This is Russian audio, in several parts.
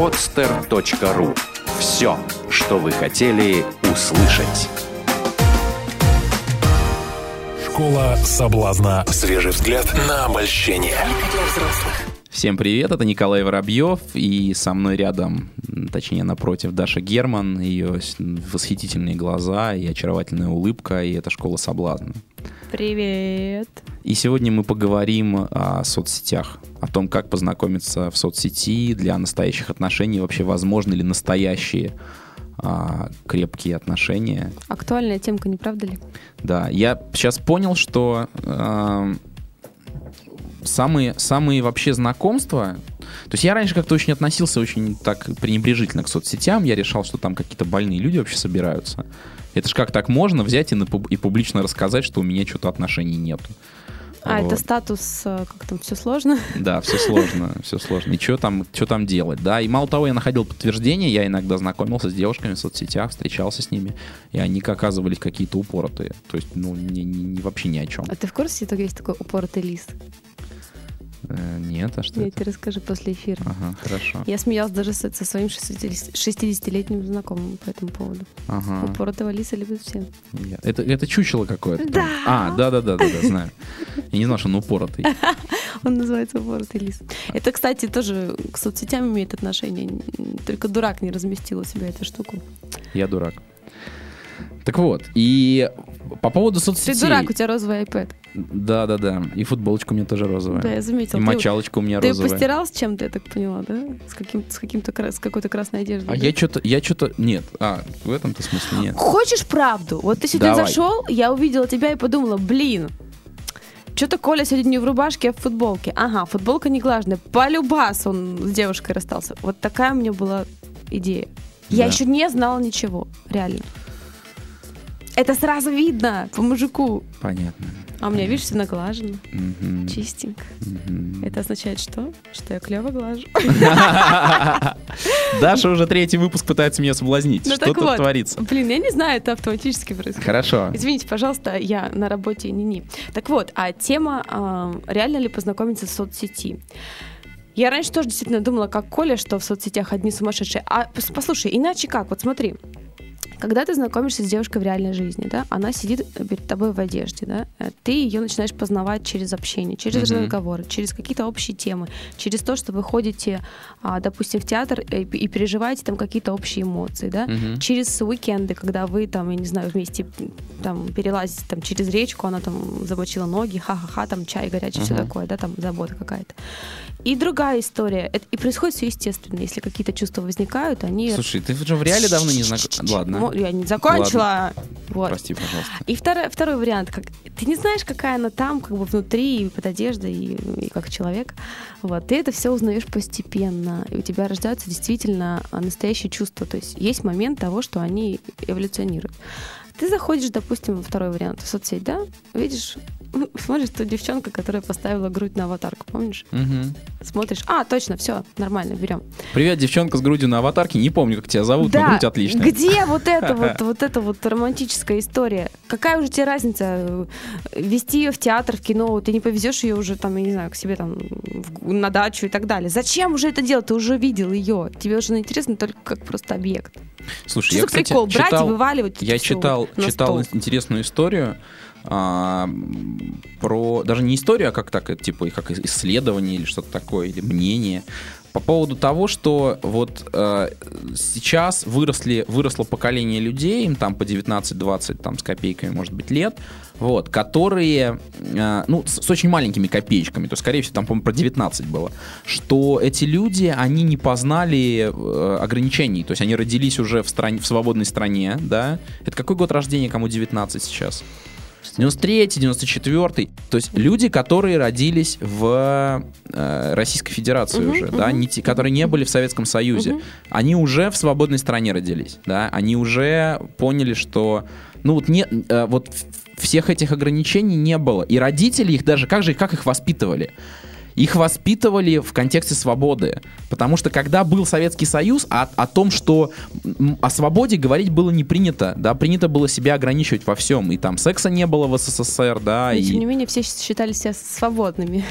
podster.ru. Все, что вы хотели услышать. Школа соблазна. Свежий взгляд на обольщение. Всем привет, это Николай Воробьев, и со мной рядом, точнее напротив, Даша Герман, ее восхитительные глаза и очаровательная улыбка, и это «Школа соблазна». Привет. И сегодня мы поговорим о соцсетях, о том, как познакомиться в соцсети для настоящих отношений, вообще возможны ли настоящие а, крепкие отношения. Актуальная темка, не правда ли? Да, я сейчас понял, что а, самые, самые вообще знакомства... То есть я раньше как-то очень относился очень так пренебрежительно к соцсетям. Я решал, что там какие-то больные люди вообще собираются. Это ж как так можно взять и, на, и публично рассказать, что у меня что-то отношений нету. А, вот. это статус, э, как там, все сложно? Да, все сложно, все сложно. И что там, что там делать, да? И мало того, я находил подтверждение, я иногда знакомился с девушками в соцсетях, встречался с ними, и они оказывались какие-то упоротые. То есть, ну, не, не, вообще ни о чем. А ты в курсе, что есть такой упоротый лис? Э, нет, а что Я это? тебе расскажу после эфира. Ага, хорошо. Я смеялась даже со, со своим 60-летним знакомым по этому поводу. Ага. Упоротого лиса любят все. Это, это чучело какое-то. Да. А, да-да-да, да, знаю. Я не знал, что он упоротый. Он называется упоротый лис. Это, кстати, тоже к соцсетям имеет отношение. Только дурак не разместил у себя эту штуку. Я дурак. Так вот, и по поводу соцсетей... Ты дурак, у тебя розовый iPad. Да, да, да. И футболочка у меня тоже розовая. Да, я заметил. И мочалочка у меня ты розовая. Ты постирал с чем-то, я так поняла, да? С, каким, с, каким-то, с какой-то красной одеждой. А да? я что-то, я что-то, нет. А, в этом-то смысле нет. Хочешь правду? Вот ты сегодня Давай. зашел, я увидела тебя и подумала, блин, что-то Коля сегодня не в рубашке, а в футболке. Ага, футболка не глажная. Полюбас он с девушкой расстался. Вот такая у меня была идея. Я Да. еще не знала ничего, реально. Это сразу видно по мужику. Понятно. А у меня, видишь, все наглажено, Мгм. чистенько. Мгм. Это означает что? Что я клево глажу. Даша уже третий выпуск пытается меня соблазнить. Ну Что тут вот. творится? Блин, я не знаю, это автоматически происходит. Хорошо. Извините, пожалуйста, я на работе не-не. Так вот, а тема а, реально ли познакомиться в соцсети? Я раньше тоже действительно думала, как Коля, что в соцсетях одни сумасшедшие. А пос- послушай, иначе как? Вот смотри, когда ты знакомишься с девушкой в реальной жизни, да, она сидит перед тобой в одежде, да, э, ты ее начинаешь познавать через общение, через Мгм. разговоры, через какие-то общие темы, через то, что вы ходите, а, допустим, в театр и, и переживаете там какие-то общие эмоции, да, Мгм. через уикенды, когда вы там, я не знаю, вместе там перелазите там через речку, она там замочила ноги, ха-ха-ха, там чай горячий, все Мгм. такое, да, там забота какая-то. И другая история. Это, и происходит все естественно. Если какие-то чувства возникают, они... Слушай, ты в реале давно не знаком. Ладно. Я не закончила. Вот. Прости, пожалуйста. И второй, второй вариант, как ты не знаешь, какая она там, как бы внутри, и под одеждой, и, и как человек. Вот. Ты это все узнаешь постепенно, и у тебя рождаются действительно а, настоящие чувства. То есть есть момент того, что они эволюционируют. Ты заходишь, допустим, во второй вариант в соцсеть, да? Видишь, смотришь, ту девчонка, которая поставила грудь на аватарку, помнишь? Мгм. Смотришь, а, точно, все, нормально, берем. Привет, девчонка с грудью на аватарке. Не помню, как тебя зовут, но грудь отличная. Где вот это вот, вот эта вот романтическая история? Какая уже тебе разница вести ее в театр, в кино? Ты не повезешь ее уже там, я не знаю, к себе там в- на дачу и так далее. Зачем уже это делать? Ты уже видел ее. Тебе уже интересно только как просто объект. Слушай, Что я, кстати, прикол? Брать читал, и вываливать Я читал, читал стол. интересную историю а, про даже не историю, а как так, э, типа как исследование или что-то такое, или мнение. По поводу того, что вот э, сейчас выросли, выросло поколение людей, им там по 19-20 там с копейками, может быть, лет, вот, которые, э, ну, с, с очень маленькими копеечками, то, скорее всего, там, по-моему, про 19 было, что эти люди, они не познали э, ограничений, то есть они родились уже в, стране, в свободной стране, да, это какой год рождения, кому 19 сейчас? 93 94 То есть люди, которые родились в э, Российской Федерации Мгм, уже, да, мгм. не те, которые не были в Советском Союзе, Мгм. они уже в свободной стране родились, да, они уже поняли, что, ну вот не, э, вот всех этих ограничений не было, и родители их даже, как же, как их воспитывали? Их воспитывали в контексте свободы. Потому что когда был Советский Союз, о, о том, что о свободе говорить было не принято, да, принято было себя ограничивать во всем. И там секса не было в СССР, да, Но, и... тем не менее, все считали себя свободными.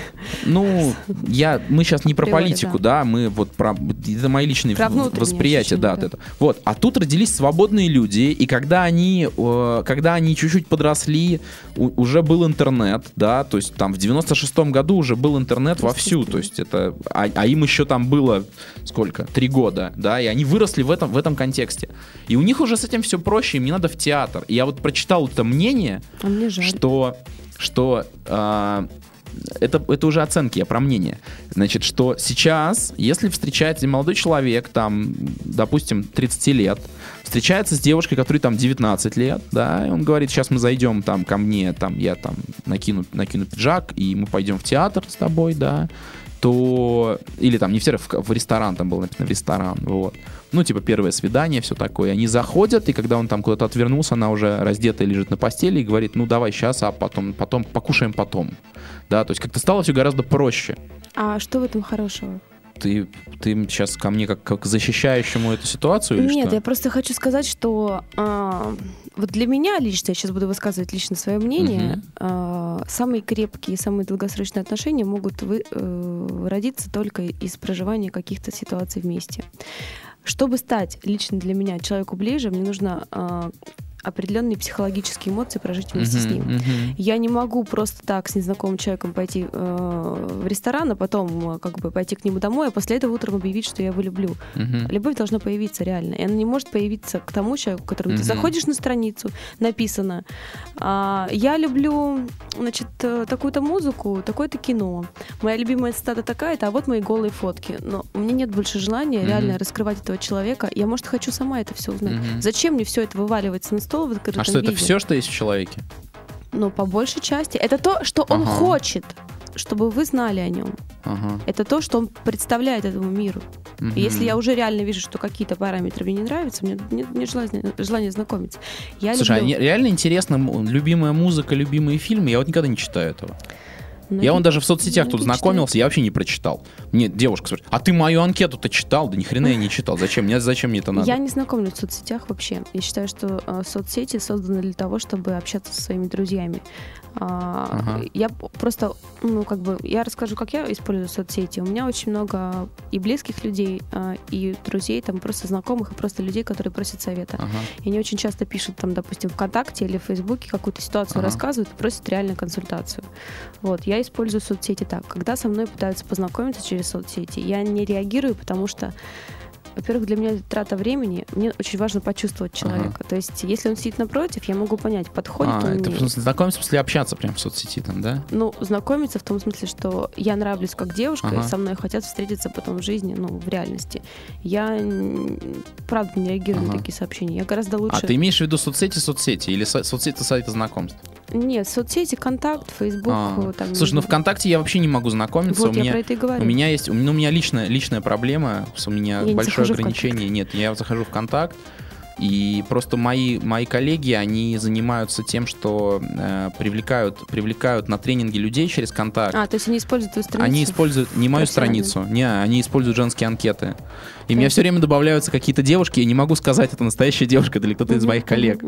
Ну, я, мы сейчас не про Априори, политику, да. мы вот про, это мои личные Про восприятия, да, от этого. Вот, а тут родились свободные люди, и когда они, э, когда они чуть-чуть подросли, у- уже был интернет, да, то есть там в 96-м году уже был интернет вовсю, то есть это, а, а им еще там было сколько, три года, да, и они выросли в этом, в этом контексте. И у них уже с этим все проще, им не надо в театр. И я вот прочитал это мнение, А что, что а, это, это уже оценки, я про мнение. Значит, что сейчас, если встречается молодой человек, там, допустим, 30 лет, встречается с девушкой, которой там 19 лет, да, и он говорит, сейчас мы зайдем там ко мне, там, я там накину, накину пиджак, и мы пойдем в театр с тобой, да, то... Или там не в театр, в, ресторан, там было написано в ресторан, вот. Ну, типа, первое свидание, все такое. Они заходят, и когда он там куда-то отвернулся, она уже раздетая лежит на постели и говорит, ну, давай сейчас, а потом, потом покушаем потом. Да, то есть как-то стало все гораздо проще. А что в этом хорошего? Ты, ты сейчас ко мне как, как к защищающему эту ситуацию или Нет, что? я просто хочу сказать, что а, вот для меня лично, я сейчас буду высказывать лично свое мнение, Мгм. а, самые крепкие, самые долгосрочные отношения могут вы- э, родиться только из проживания каких-то ситуаций вместе. Чтобы стать лично для меня человеку ближе, мне нужно а, определенные психологические эмоции прожить вместе с Мгм, ним. мгм. Я не могу просто так с незнакомым человеком пойти э, в ресторан, а потом э, как бы пойти к нему домой, а после этого утром объявить, что я его люблю. Мгм. Любовь должна появиться реально. И она не может появиться к тому человеку, которому ты Мгм. заходишь на страницу, написано, а, я люблю, значит, э, такую-то музыку, такое-то кино. Моя любимая цитата такая-то, а вот мои голые фотки. Но у меня нет больше желания Мгм. реально раскрывать этого человека. Я, может, хочу сама это все узнать. Мгм. Зачем мне все это вываливается на стол в открытом А что, это виде? все, что есть в человеке? Ну, по большей части. Это то, что он Ага. хочет, чтобы вы знали о нем. Ага. Это то, что он представляет этому миру. И если я уже реально вижу, что какие-то параметры мне не нравятся, мне нет, нет желания, желания знакомиться. Я Слушай, а люблю... не- реально интересно, любимая музыка, любимые фильмы, я вот никогда не читаю этого. Ну, я вон даже в соцсетях ну, тут знакомился, я вообще не прочитал. Мне девушка спрашивает, а ты мою анкету-то читал? Да ни хрена я не читал. Зачем? Мне, зачем мне это надо? Я не знакомлюсь в соцсетях вообще. Я считаю, что э, соцсети созданы для того, чтобы общаться со своими друзьями. А, Ага. Я просто, ну, как бы, я расскажу, как я использую соцсети. У меня очень много и близких людей, а, и друзей, там, просто знакомых, и просто людей, которые просят совета. Ага. И они очень часто пишут, там, допустим, ВКонтакте или в Фейсбуке какую-то ситуацию Ага. рассказывают и просят реально консультацию. Вот, я использую соцсети так. Когда со мной пытаются познакомиться через соцсети, я не реагирую, потому что во-первых, для меня трата времени. Мне очень важно почувствовать человека. То есть, если он сидит напротив, я могу понять, подходит А, он это в мне. смысле знакомиться, в смысле общаться прям в соцсети там, да? Ну, знакомиться в том смысле, что я нравлюсь как девушка, Ага. и со мной хотят встретиться потом в жизни, ну, в реальности. Я, правда, не реагирую Ага. на такие сообщения. Я гораздо лучше... А ты имеешь в виду соцсети, соцсети? Или со- соцсети, сайты знакомств? Нет, соцсети, контакт, фейсбук. А. там, Слушай, ну ВКонтакте я вообще не могу знакомиться. Вот у я меня, про это и говорю. у меня есть, у ну, у меня личная, личная проблема, у меня Я не большое в ограничение. Нет, я захожу в контакт, и просто мои, мои коллеги, они занимаются тем, что э, привлекают, привлекают на тренинги людей через контакт. А, то есть они используют твою страницу? Они используют не мою страницу, не, они используют женские анкеты. И мне все время добавляются какие-то девушки, я не могу сказать, это настоящая девушка или кто-то из моих коллег.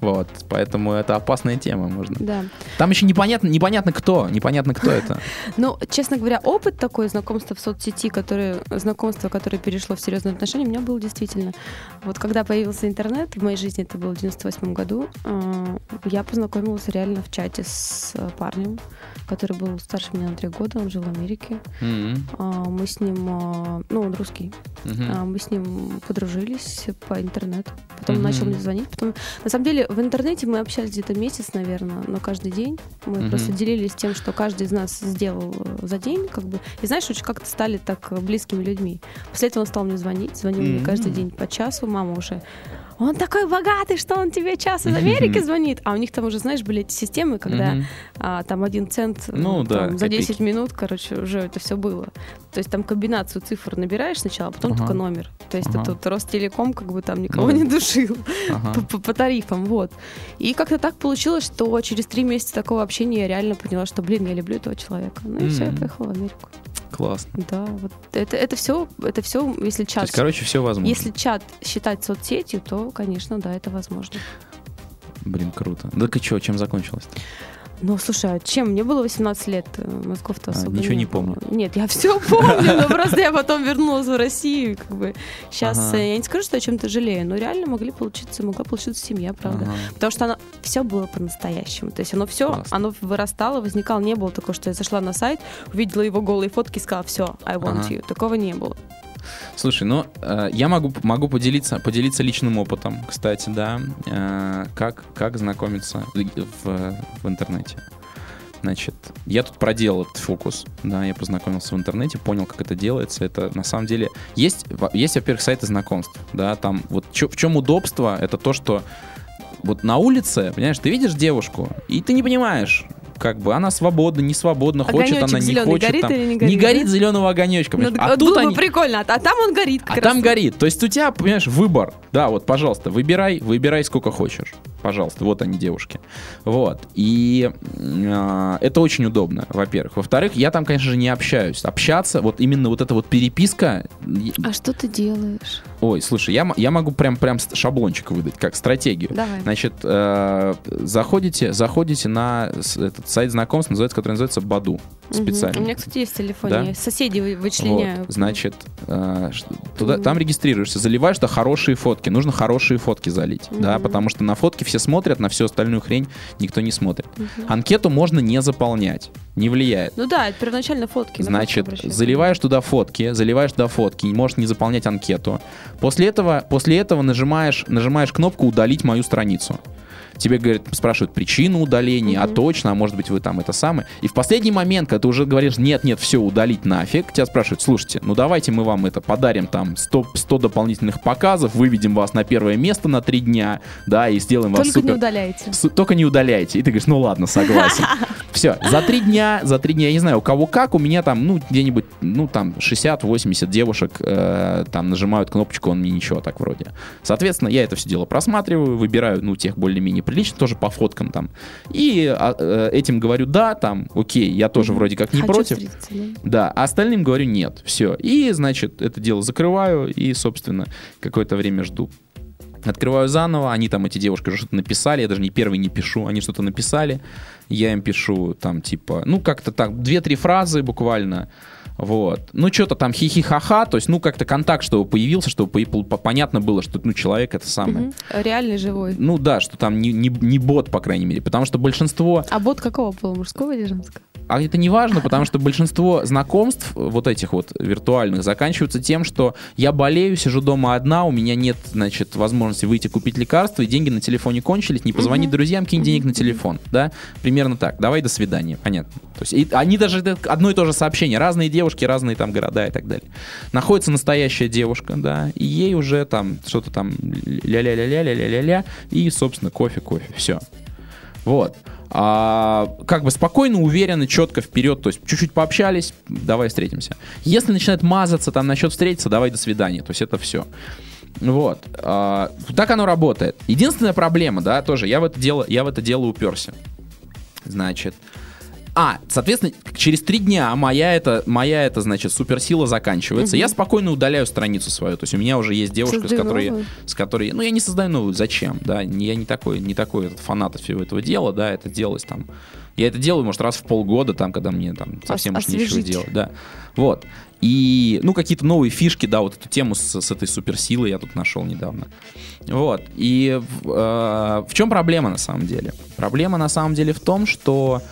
Вот, поэтому это опасная тема, можно. Да. Там еще непонятно, непонятно кто, непонятно кто это. Ну, честно говоря, опыт такой знакомства в соцсети, которое, знакомство, которое перешло в серьезные отношения, у меня был действительно. Вот когда появился интернет, в моей жизни это было в 98 году, э, я познакомилась реально в чате с э, парнем, который был старше меня на три года, он жил в Америке. А, Мы с ним, а, ну, он русский, мгм. А, мы с ним подружились по интернету. Потом Мгм. начал мне звонить. Потом, на самом деле, в интернете мы общались где-то месяц, наверное, но каждый день. Мы Мгм. просто делились тем, что каждый из нас сделал за день, как бы. И знаешь, очень как-то стали так близкими людьми. После этого он стал мне звонить, звонил мне Мгм. каждый день по часу. Мама уже он такой богатый, что он тебе час из Америки звонит. А у них там уже, знаешь, были эти системы, когда Мгм. а, там один цент э, Ну да, там, за копейки. 10 минут, короче, уже это все было. То есть там комбинацию цифр набираешь сначала, а потом Ага. только номер. То есть Ага. этот Ростелеком как бы там никого Ну. не душил Ага. по, по- тарифам, вот. И как-то так получилось, что через три месяца такого общения я реально поняла, что, блин, я люблю этого человека. Ну и все, я поехала в Америку. Классно. Да, вот это, это все, это все, если То чат, есть, короче, все возможно. если чат считать соцсетью, то, конечно, да, это возможно. Блин, круто. Да и что, чем закончилось? Ну, слушай, а чем? Мне было 18 лет, э, мозгов-то А, особо ничего не было. помню. Нет, я все помню, но просто я потом вернулась в Россию, как бы сейчас Ага. я не скажу, что я чем-то жалею, но реально могли получиться, могла получиться семья, правда. Потому что оно все было по-настоящему. То есть оно все, оно вырастало, возникало. Не было такого, что я зашла на сайт, увидела его голые фотки и сказала, все, I want you. Такого не было. Слушай, ну э, я могу, могу поделиться, поделиться личным опытом, кстати, да, э, как, как знакомиться в, в интернете. Значит, я тут проделал этот фокус, да, я познакомился в интернете, понял, как это делается. Это на самом деле есть, есть, во-первых, сайты знакомств, да, там вот чё- в чем удобство, это то, что вот на улице, понимаешь, ты видишь девушку, и ты не понимаешь, как бы она свободна, не свободна, хочет Огонёчек она, не хочет. горит там. или не не горит, горит да? зеленого огонечка. Ну, а тут они, прикольно, а, а там он горит как а раз. там горит. То есть у тебя, понимаешь, выбор. Да, вот, пожалуйста, выбирай, выбирай сколько хочешь. Пожалуйста, вот они, девушки. Вот. И э, это очень удобно, во-первых. Во-вторых, я там, конечно же, не общаюсь. Общаться, вот именно вот эта вот переписка... А что ты делаешь? Ой, слушай, я, я могу прям, прям шаблончик выдать, как стратегию. Давай. Значит, э, заходите, заходите на этот сайт знакомств, называется, который называется Баду. Специально. У меня, кстати, есть телефоне. Да? Я Соседей вы- вычленяю. Вот, значит, э, туда, там регистрируешься, заливаешь туда хорошие фотки. Нужно хорошие фотки залить, да, Мгм. потому что на фотки все смотрят, на всю остальную хрень никто не смотрит. Мгм. Анкету можно не заполнять, не влияет. Ну да, это первоначально фотки. на фотки Значит, заливаешь туда фотки, заливаешь туда фотки, можешь не заполнять анкету. После этого, после этого нажимаешь, нажимаешь кнопку «Удалить мою страницу». Тебе говорят, спрашивают причину удаления, а Мгм. точно, а может быть вы там это самое. И в последний момент, когда ты уже говоришь, нет, нет, все, удалить нафиг, тебя спрашивают, слушайте, ну давайте мы вам это подарим там 100, 100 дополнительных показов, выведем вас на первое место на три дня, да, и сделаем вас Только супер... не удаляйте. С- только не удаляйте. И ты говоришь, ну ладно, согласен. Все, за три дня, за три дня, я не знаю, у кого как, у меня там, ну, где-нибудь, ну, там, 60-80 девушек э, там нажимают кнопочку, он мне ничего так вроде. Соответственно, я это все дело просматриваю, выбираю, ну, тех более-менее прилично, тоже по фоткам там. И а, э, этим говорю, да, там, окей, я тоже вроде как не Хочу против. Да, а остальным говорю нет. Все. И, значит, это дело закрываю и, собственно, какое-то время жду. Открываю заново, они там, эти девушки, уже что-то написали, я даже не первый не пишу, они что-то написали, я им пишу там типа, ну как-то так, две-три фразы буквально, вот. Ну что-то там хихи-ха-ха, то есть, ну как-то контакт, чтобы появился, чтобы по- по- понятно было, что, ну, человек это самое. Мгм. Реальный живой. Ну да, что там не, не, не бот, по крайней мере, потому что большинство А бот какого пола? Мужского или женского? А это не важно, потому что большинство знакомств, э, вот этих вот виртуальных, заканчиваются тем, что я болею, сижу дома одна, у меня нет, значит, возможности выйти купить лекарства, и деньги на телефоне кончились, не позвони друзьям, кинь денег на телефон, да? Примерно так. Давай, до свидания, понятно. То есть и они даже одно и то же сообщение, разные девушки, разные там города и так далее. Находится настоящая девушка, да, и ей уже там что-то там ля-ля-ля-ля-ля-ля-ля, и, собственно, кофе, кофе, все. Вот. А, как бы спокойно, уверенно, четко вперед, то есть чуть-чуть пообщались, давай встретимся. Если начинает мазаться там насчет встретиться, давай до свидания, то есть это все. Вот. А, так оно работает. Единственная проблема, да, тоже, я в это дело, я в это дело уперся. Значит, а, соответственно, через три дня моя это, моя это, значит, суперсила заканчивается. Я спокойно удаляю страницу свою. То есть у меня уже есть девушка, с которой, новую. с которой, ну я не создаю новую, зачем, да, я не такой, не такой этот фанат всего этого дела, да, это делалось там. Я это делаю, может, раз в полгода, там, когда мне там совсем уж нечего делать, да. Вот. И, ну, какие-то новые фишки, да, вот эту тему с, с этой суперсилой я тут нашел недавно. Вот. И э, в чем проблема на самом деле? Проблема на самом деле в том, что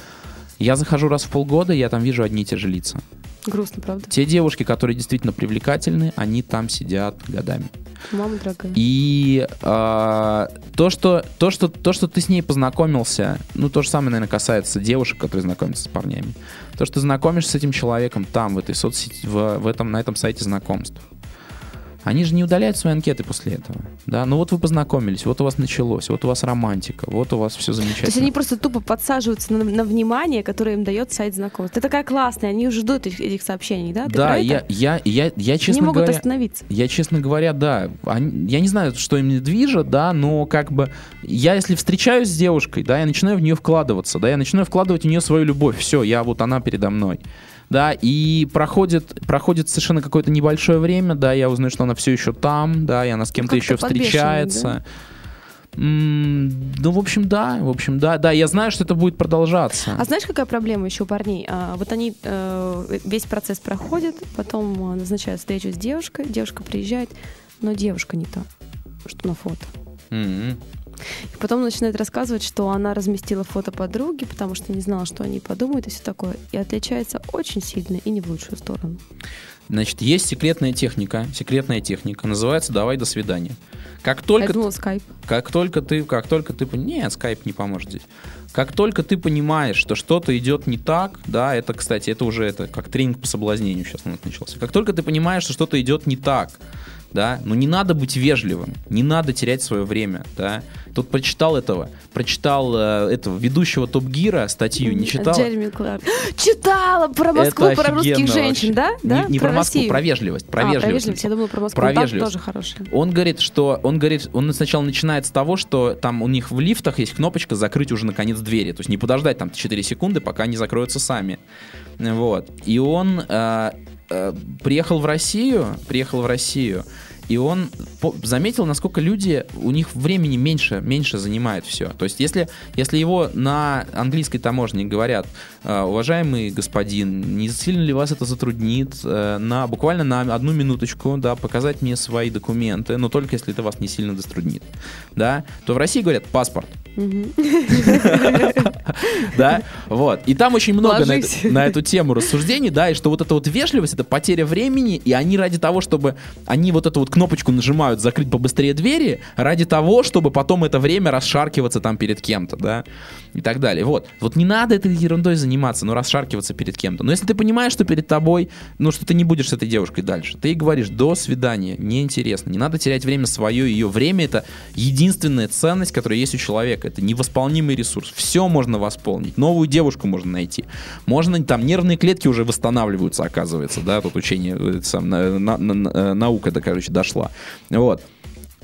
я захожу раз в полгода, я там вижу одни и те же лица. Грустно, правда? Те девушки, которые действительно привлекательны, они там сидят годами. Мама дорогая. И э, то, что, то, что, то, что ты с ней познакомился, ну, то же самое, наверное, касается девушек, которые знакомятся с парнями. То, что ты знакомишься с этим человеком там, в этой соцсети, в, в этом, на этом сайте знакомств. Они же не удаляют свои анкеты после этого. Да, ну вот вы познакомились, вот у вас началось, вот у вас романтика, вот у вас все замечательно. То есть они просто тупо подсаживаются на, на внимание, которое им дает сайт знакомств. Ты такая классная, они уже ждут этих, этих сообщений, да? Ты да, я, я, я, я, честно не могут говоря, остановиться. Я, честно говоря, да. Они, я не знаю, что им движет, да, но как бы я, если встречаюсь с девушкой, да, я начинаю в нее вкладываться, да, я начинаю вкладывать в нее свою любовь. Все, я вот она передо мной да, и проходит, проходит совершенно какое-то небольшое время, да, я узнаю, что она все еще там, да, и она с кем-то еще встречается. Да? ну, в общем, да, в общем, да, да, я знаю, что это будет продолжаться. А знаешь, какая проблема еще у парней? А, вот они э, весь процесс проходят, потом назначают встречу с девушкой, девушка приезжает, но девушка не та, что на фото. Mm-hmm. И потом начинает рассказывать, что она разместила фото подруги, потому что не знала, что они подумают и все такое. И отличается очень сильно и не в лучшую сторону. Значит, есть секретная техника, секретная техника, называется «давай до свидания». Как только, Я думала, скайп. Как только ты, как только ты, нет, скайп не поможет здесь. Как только ты понимаешь, что что-то идет не так, да, это, кстати, это уже это как тренинг по соблазнению сейчас у нас начался. Как только ты понимаешь, что что-то идет не так, да, но не надо быть вежливым, не надо терять свое время, да. Тут прочитал этого, прочитал э, этого ведущего Топ Гира статью, не читал? Джереми Кларк. Читала про Москву, Это про русских женщин, да? Не, да? не про, про Москву, про вежливость, про а, вежливость. Про вежливость, я думала про Москву, про там вежливость. тоже хорошая. Он говорит, что он говорит, он сначала начинает с того, что там у них в лифтах есть кнопочка закрыть уже наконец двери, то есть не подождать там 4 секунды, пока они закроются сами, вот. И он э, приехал в Россию, приехал в Россию и он заметил, насколько люди, у них времени меньше, меньше занимает все. То есть, если, если его на английской таможне говорят, «Э, уважаемый господин, не сильно ли вас это затруднит э, на, буквально на одну минуточку, да, показать мне свои документы, но только если это вас не сильно затруднит, да, то в России говорят паспорт. Да, вот. И там очень много на эту тему рассуждений, да, и что вот эта вот вежливость, это потеря времени, и они ради того, чтобы они вот эту вот кнопочку нажимают закрыть побыстрее двери, ради того, чтобы потом это время расшаркиваться там перед кем-то, да, и так далее. Вот. Вот не надо этой ерундой заниматься, ну, расшаркиваться перед кем-то. Но если ты понимаешь, что перед тобой, ну, что ты не будешь с этой девушкой дальше, ты говоришь «до свидания», неинтересно, не надо терять время свое, ее время — это единственная ценность, которая есть у человека, это невосполнимый ресурс. Все можно восполнить, новую девушку можно найти. Можно, там, нервные клетки уже восстанавливаются, оказывается, да, тут учение, э, сам, на, на, на, э, наука, да, короче, дошла. Вот.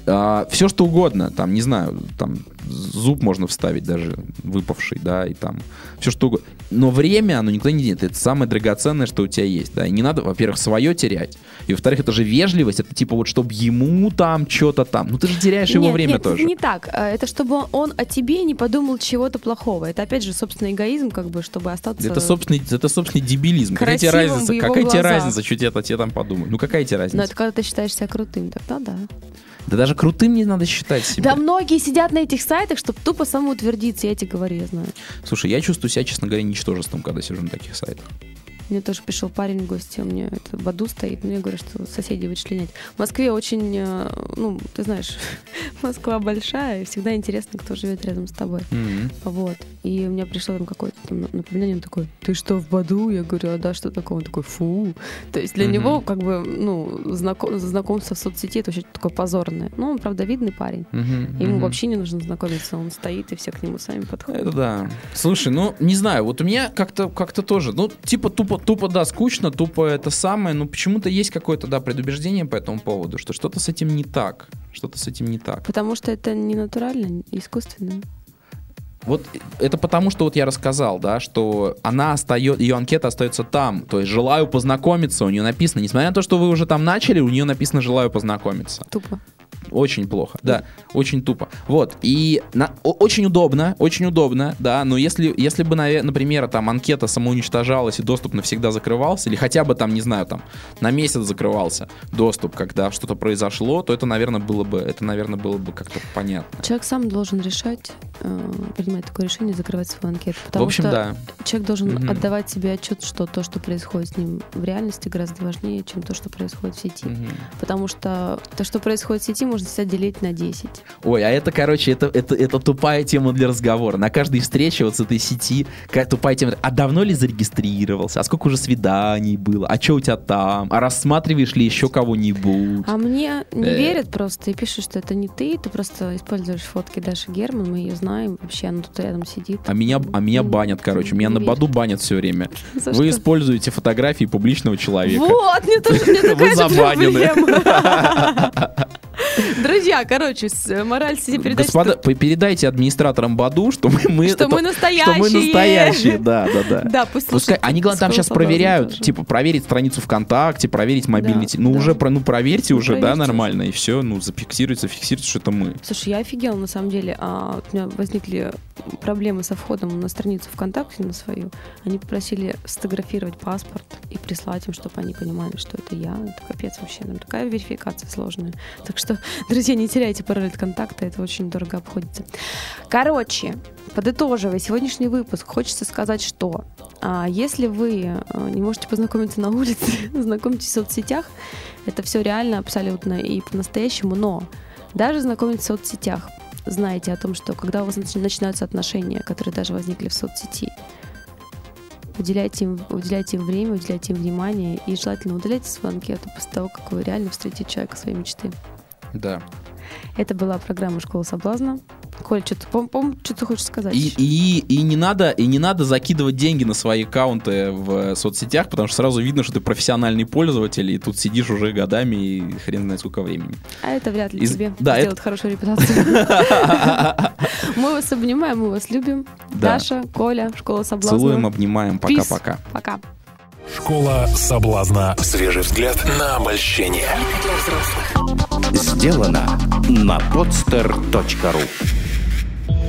А, все что угодно, там, не знаю, там зуб можно вставить даже выпавший, да, и там все что угодно. Но время, оно никуда не денет. Это самое драгоценное, что у тебя есть, да. И не надо, во-первых, свое терять. И, во-вторых, это же вежливость. Это типа вот, чтобы ему там что-то там. Ну, ты же теряешь его нет, время нет, тоже. не так. А, это чтобы он о тебе не подумал чего-то плохого. Это, опять же, собственный эгоизм, как бы, чтобы остаться... Это собственный, это собственный дебилизм. Какая тебе разница? Какая тебе разница, что тебе, тебе там подумать? Ну, какая тебе разница? Ну, это когда ты считаешь себя крутым, тогда да. Да даже крутым не надо считать себя. Да многие сидят на этих сайтах, чтобы тупо самоутвердиться, я тебе говорю, я знаю. Слушай, я чувствую себя, честно говоря, ничтожеством, когда сижу на таких сайтах. Мне тоже пришел парень в гости, у меня это в аду стоит, но я говорю, что соседи вычленять. В Москве очень, э, ну, ты знаешь, Москва большая, и всегда интересно, кто живет рядом с тобой. Mm-hmm. Вот. И у меня пришло там какое-то там напоминание, он такой, ты что, в Баду? Я говорю, а да, что такое? Он такой, фу. То есть для mm-hmm. него, как бы, ну, знаком, знакомство в соцсети это вообще такое позорное. Ну, он, правда, видный парень. Mm-hmm. Ему mm-hmm. вообще не нужно знакомиться, он стоит, и все к нему сами подходят. Это да. Слушай, ну, не знаю, вот у меня как-то как тоже, ну, типа тупо тупо, да, скучно, тупо это самое, но почему-то есть какое-то, да, предубеждение по этому поводу, что что-то с этим не так, что-то с этим не так. Потому что это не натурально, искусственно. Вот это потому, что вот я рассказал, да, что она остается, ее анкета остается там. То есть желаю познакомиться, у нее написано, несмотря на то, что вы уже там начали, у нее написано желаю познакомиться. Тупо. Очень плохо, да, очень тупо. Вот, и на, очень удобно, очень удобно, да, но если, если бы, например, там анкета самоуничтожалась и доступ навсегда закрывался, или хотя бы там, не знаю, там на месяц закрывался доступ, когда что-то произошло, то это, наверное, было бы, это, наверное, было бы как-то понятно. Человек сам должен решать, э, принимать такое решение, закрывать свою анкету. Потому в общем, что да. человек должен угу. отдавать себе отчет, что то, что происходит с ним в реальности, гораздо важнее, чем то, что происходит в сети. Угу. Потому что то, что происходит в сети, может нужно себя делить на 10. Ой, а это, короче, это, это, это тупая тема для разговора. На каждой встрече вот с этой сети тупая тема. А давно ли зарегистрировался? А сколько уже свиданий было? А что у тебя там? А рассматриваешь ли еще кого-нибудь? А мне не Э. верят просто и пишут, что это не ты, ты просто используешь фотки Даши Герман, мы ее знаем, вообще она тут рядом сидит. А меня, а меня Ну, банят, короче. Меня на. Баду банят все время. За Вы что? используете фотографии публичного человека. Вот, мне тоже мне такая Вы забанены. Друзья, короче, с- мораль передачи... Господа, п- передайте администраторам Баду, что мы, мы Что это- мы настоящие. Что мы настоящие, да, да, да. Да, пусть Пускай, они, главное, там «Школу сейчас соблазна» проверяют, тоже. типа, проверить страницу ВКонтакте, проверить мобильный Да. Ну, да. уже, ну, проверьте Ну, уже, да, проверьте нормально, и все, ну, зафиксируется, фиксируется, что это мы. Слушай, я офигела, на самом деле. А, у меня возникли проблемы со входом на страницу ВКонтакте на свою. Они попросили сфотографировать паспорт и прислать им, чтобы они понимали, что это я. Это капец вообще. Там такая верификация сложная. Так что, друзья, не теряйте пароль от контакта, это очень дорого обходится. Короче, подытоживая сегодняшний выпуск, хочется сказать, что а, если вы а, не можете познакомиться на улице, знакомьтесь в соцсетях. Это все реально, абсолютно и по-настоящему, но даже знакомиться в соцсетях, знаете о том, что когда у вас нач- начинаются отношения, которые даже возникли в соцсети, уделяйте им, уделяйте им время, уделяйте им внимание и желательно удаляйте свою анкету после того, как вы реально встретите человека своей мечты. Да. Это была программа «Школа соблазна». Коль, что ты, пом- пом- что ты хочешь сказать? И, и, и, не надо, и не надо закидывать деньги на свои аккаунты в соцсетях, потому что сразу видно, что ты профессиональный пользователь, и тут сидишь уже годами, и хрен знает сколько времени. А это вряд ли Из- тебе да, сделает хорошую репутацию. Мы вас обнимаем, мы вас любим. Да. Даша, Коля, «Школа соблазна». Целуем, обнимаем, пока-пока. Пока. Школа соблазна. Свежий взгляд на обольщение. Сделано на podster.ru